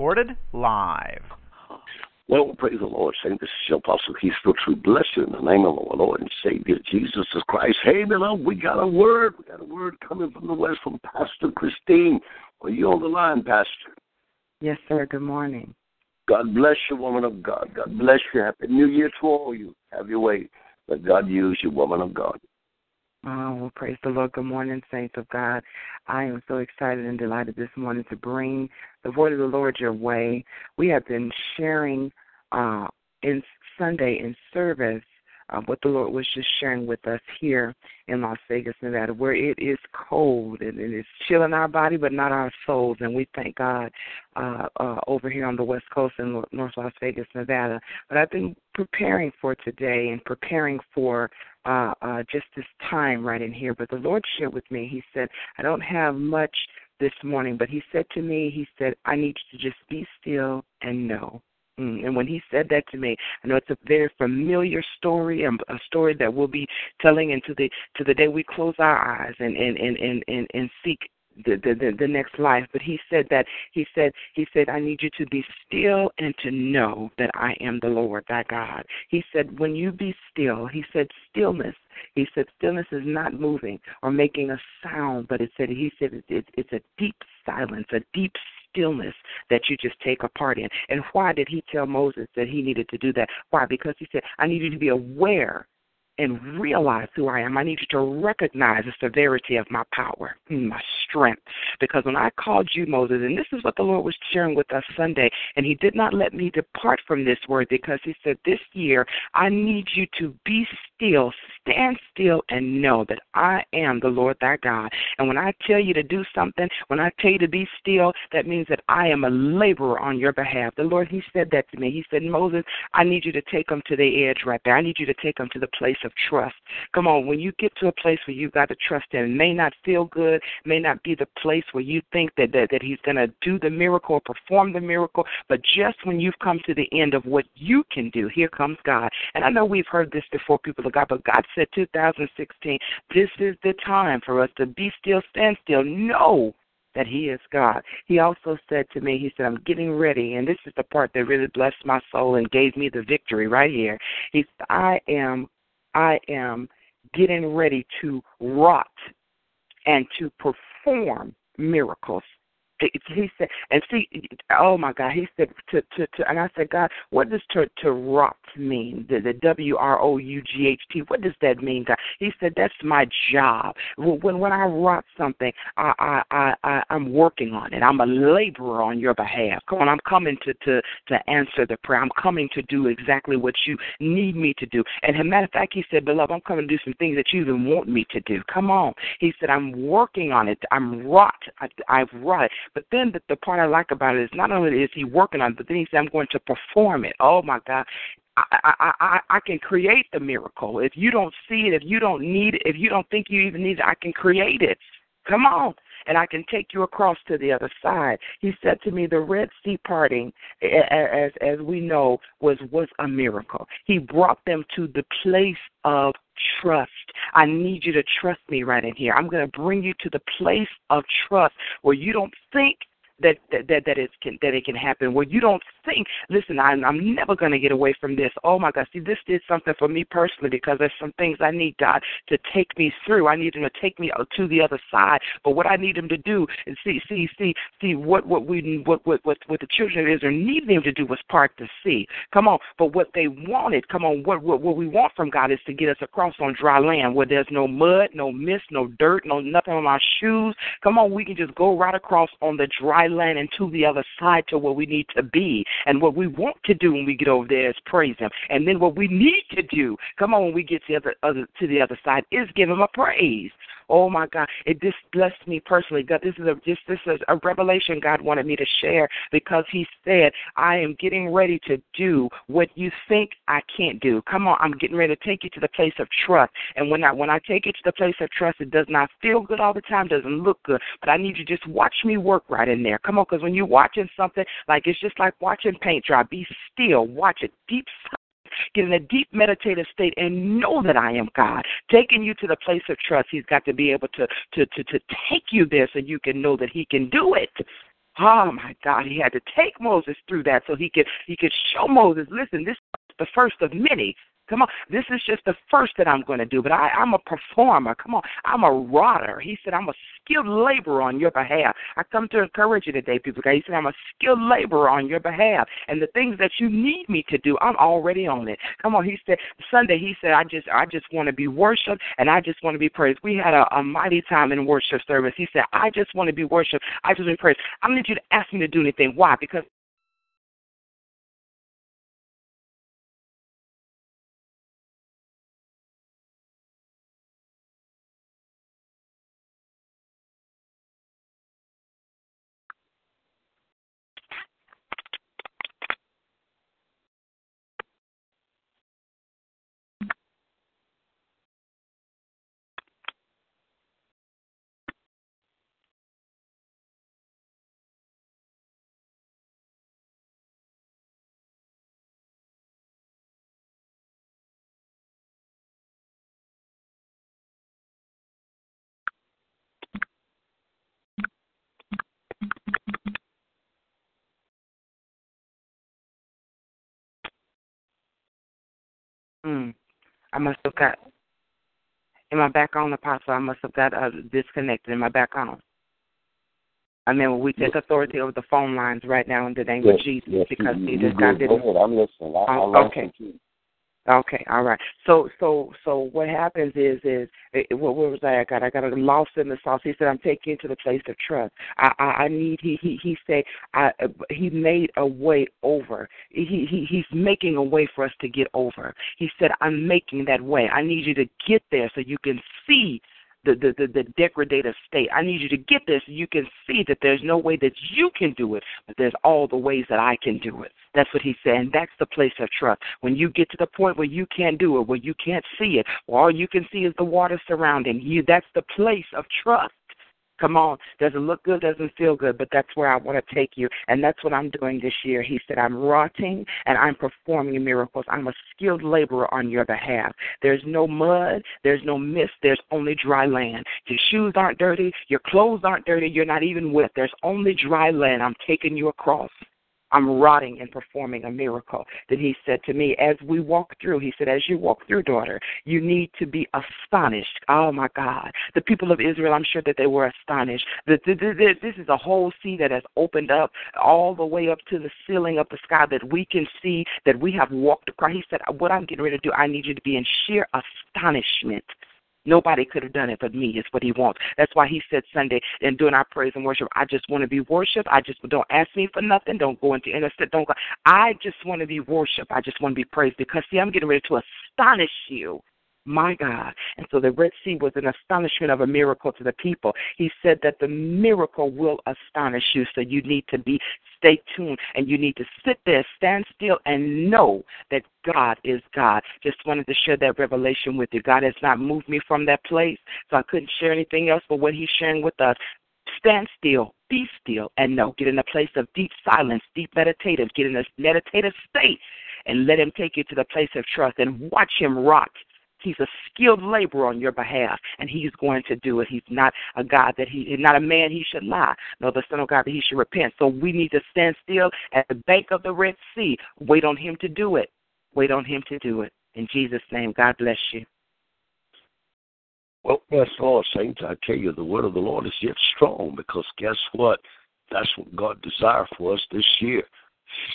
Recorded live. Well, praise the Lord, Saint. This is your apostle. He's still true. Bless you in the name of our Lord and Savior Jesus Christ. Hey, beloved, we got a word. We got a word coming from the west from Pastor Christine. Are you on the line, Pastor? Yes, sir. Good morning. God bless you, woman of God. God bless you. Happy New Year to all of you. Have your way. Let God use you, woman of God. Oh, well, praise the Lord. Good morning, saints of God. I am so excited and delighted this morning to bring the word of the Lord your way. We have been sharing uh, in Sunday in service uh, what the Lord was just sharing with us here in Las Vegas, Nevada, where it is cold and it is chilling our body, but not our souls. And we thank God uh, uh, over here on the West Coast in North Las Vegas, Nevada. But I've been preparing for today and preparing for uh, uh, just this time right in here. But the Lord shared with me, He said, I don't have much this morning, but He said to me, He said, I need you to just be still and know. Mm, and when he said that to me, I know it's a very familiar story, and a story that we'll be telling into the to the day we close our eyes and and and and and, and seek the, the the next life but he said that he said he said i need you to be still and to know that i am the lord thy god he said when you be still he said stillness he said stillness is not moving or making a sound but it said he said it, it, it's a deep silence a deep stillness that you just take a part in. And why did he tell Moses that he needed to do that? Why? Because he said, I need you to be aware and realize who I am. I need you to recognize the severity of my power, mm, my strength. Because when I called you, Moses, and this is what the Lord was sharing with us Sunday, and He did not let me depart from this word because He said, This year, I need you to be still, stand still, and know that I am the Lord thy God. And when I tell you to do something, when I tell you to be still, that means that I am a laborer on your behalf. The Lord, He said that to me. He said, Moses, I need you to take them to the edge right there. I need you to take them to the place of trust. Come on, when you get to a place where you've got to trust Him, it may not feel good, may not be the place where you think that that, that He's going to do the miracle or perform the miracle, but just when you've come to the end of what you can do, here comes God. And I know we've heard this before, people of God, but God said 2016, this is the time for us to be still, stand still, know that he is God. He also said to me, he said, I'm getting ready, and this is the part that really blessed my soul and gave me the victory right here. He said, I am I am getting ready to wrought and to perform miracles he said, and see, oh my God, he said to to to, and I said, God, what does to to wrought mean? The the W R O U G H T. What does that mean, God? He said, that's my job. When when I wrought something, I I I, I I'm working on it. I'm a laborer on your behalf. Come on, I'm coming to to to answer the prayer. I'm coming to do exactly what you need me to do. And as a matter of fact, he said, beloved, I'm coming to do some things that you even want me to do. Come on. He said, I'm working on it. I'm wrought. I, I've wrought. But then the, the part I like about it is not only is he working on it, but then he said, I'm going to perform it. Oh my God. I, I, I, I can create the miracle. If you don't see it, if you don't need it, if you don't think you even need it, I can create it. Come on. And I can take you across to the other side. He said to me, the Red Sea parting, as as we know, was was a miracle. He brought them to the place of trust. I need you to trust me right in here. I'm going to bring you to the place of trust where you don't think that that that, it can that it can happen where you don't think listen I'm, I'm never going to get away from this. Oh my god see this did something for me personally because there's some things I need God to take me through. I need him to take me uh, to the other side. But what I need him to do is see see see see what what we what what what, what the children of Israel needed him to do was part the sea come on. But what they wanted come on what what what we want from God is to get us across on dry land where there's no mud no mist no dirt no nothing on our shoes. Come on we can just go right across on the dry land and to the other side to where we need to be. And what we want to do when we get over there is praise Him. And then what we need to do, come on, when we get to the other, other to the other side, is give Him a praise. Oh my God, it just blessed me personally. God, this is a just this is a revelation God wanted me to share because He said, "I am getting ready to do what you think I can't do." Come on, I'm getting ready to take you to the place of trust. And when I when I take you to the place of trust, it does not feel good all the time, doesn't look good, but I need you to just watch me work right in there. Come on, because when you're watching something like it's just like watching paint dry. Be still, watch it deep get in a deep meditative state and know that I am God. Taking you to the place of trust, He's got to be able to to to, to take you there so you can know that He can do it. Oh my God, he had to take Moses through that so he could he could show Moses, listen, this is the first of many. Come on, this is just the first that I'm going to do, but I, I'm a performer. Come on, I'm a rodder. He said, I'm a skilled laborer on your behalf. I come to encourage you today, people. He said, I'm a skilled laborer on your behalf. And the things that you need me to do, I'm already on it. Come on, he said, Sunday, he said, I just I just want to be worshiped and I just want to be praised. We had a, a mighty time in worship service. He said, I just want to be worshiped. I just want to be praised. I don't need you to ask me to do anything. Why? Because Mm. I must have got. Am I back on, Apostle? I must have got uh, disconnected. Am I back on? I mean, we take authority over the phone lines right now in the name yes, of Jesus yes, because you, see, you this guy didn't. Go ahead. I'm listening. I, Oh, I'm okay. you. Okay, all right. So, so, so, what happens is, is it, what, what was I? I got, I got lost in the sauce. He said, "I'm taking you to the place of trust. I, I, I need." He, he, he said, "I." Uh, he made a way over. He, he, he's making a way for us to get over. He said, "I'm making that way. I need you to get there so you can see." The, the, the, the degradative state. I need you to get this you can see that there's no way that you can do it, but there's all the ways that I can do it. That's what he's saying. That's the place of trust. When you get to the point where you can't do it, where you can't see it, where all you can see is the water surrounding you, that's the place of trust. Come on. Doesn't look good, doesn't feel good, but that's where I want to take you. And that's what I'm doing this year. He said, I'm rotting and I'm performing miracles. I'm a skilled laborer on your behalf. There's no mud, there's no mist, there's only dry land. Your shoes aren't dirty, your clothes aren't dirty, you're not even wet. There's only dry land. I'm taking you across. I'm rotting and performing a miracle. Then he said to me, as we walk through, he said, as you walk through, daughter, you need to be astonished. Oh my God. The people of Israel, I'm sure that they were astonished. This is a whole sea that has opened up all the way up to the ceiling of the sky that we can see that we have walked across. He said, what I'm getting ready to do, I need you to be in sheer astonishment. Nobody could have done it but me, is what he wants. That's why he said Sunday and doing our praise and worship, I just want to be worshiped. I just don't ask me for nothing. Don't go into innocent. Don't go. I just want to be worshiped. I just want to be praised because see, I'm getting ready to astonish you. My God. And so the Red Sea was an astonishment of a miracle to the people. He said that the miracle will astonish you. So you need to be stay tuned and you need to sit there, stand still, and know that God is God. Just wanted to share that revelation with you. God has not moved me from that place, so I couldn't share anything else but what He's sharing with us. Stand still, be still, and know. Get in a place of deep silence, deep meditative. Get in a meditative state, and let Him take you to the place of trust and watch Him rock He's a skilled laborer on your behalf, and he's going to do it. He's not a God that he, not a man he should lie, nor the Son of God that he should repent. So we need to stand still at the bank of the Red Sea. Wait on him to do it. Wait on him to do it. In Jesus' name, God bless you. Well, bless the Lord, saints. I tell you, the word of the Lord is yet strong because guess what? That's what God desires for us this year.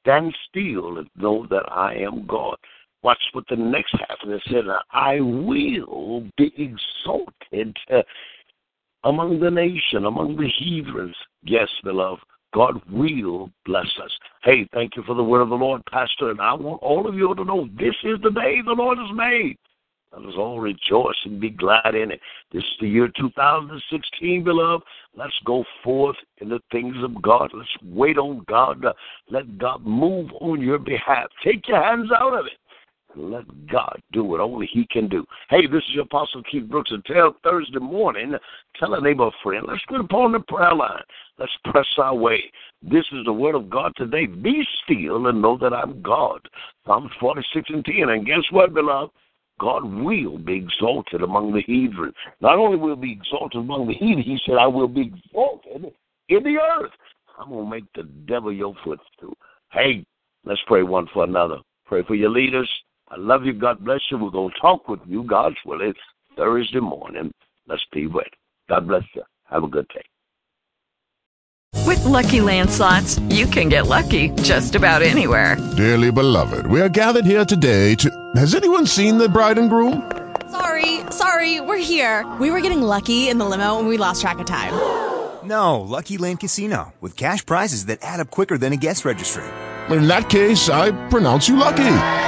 Stand still and know that I am God. Watch what the next half of it said. I will be exalted uh, among the nation, among the heathens. Yes, beloved, God will bless us. Hey, thank you for the word of the Lord, Pastor. And I want all of you to know this is the day the Lord has made. Let us all rejoice and be glad in it. This is the year 2016, beloved. Let's go forth in the things of God. Let's wait on God. Let God move on your behalf. Take your hands out of it. Let God do what only He can do. Hey, this is your Apostle Keith Brooks. Until Thursday morning, tell a neighbor friend, let's get upon the prayer line. Let's press our way. This is the word of God today. Be still and know that I'm God. Psalms 46 and 10. And guess what, beloved? God will be exalted among the heathen. Not only will be exalted among the heathen, he said, I will be exalted in the earth. I'm going to make the devil your footstool. Hey, let's pray one for another. Pray for your leaders. I love you. God bless you. We're going to talk with you, God's willing, Thursday morning. Let's be with. God bless you. Have a good day. With lucky landslots, you can get lucky just about anywhere. Dearly beloved, we are gathered here today to. Has anyone seen the bride and groom? Sorry, sorry, we're here. We were getting lucky in the limo and we lost track of time. No, Lucky Land Casino, with cash prizes that add up quicker than a guest registry. In that case, I pronounce you lucky.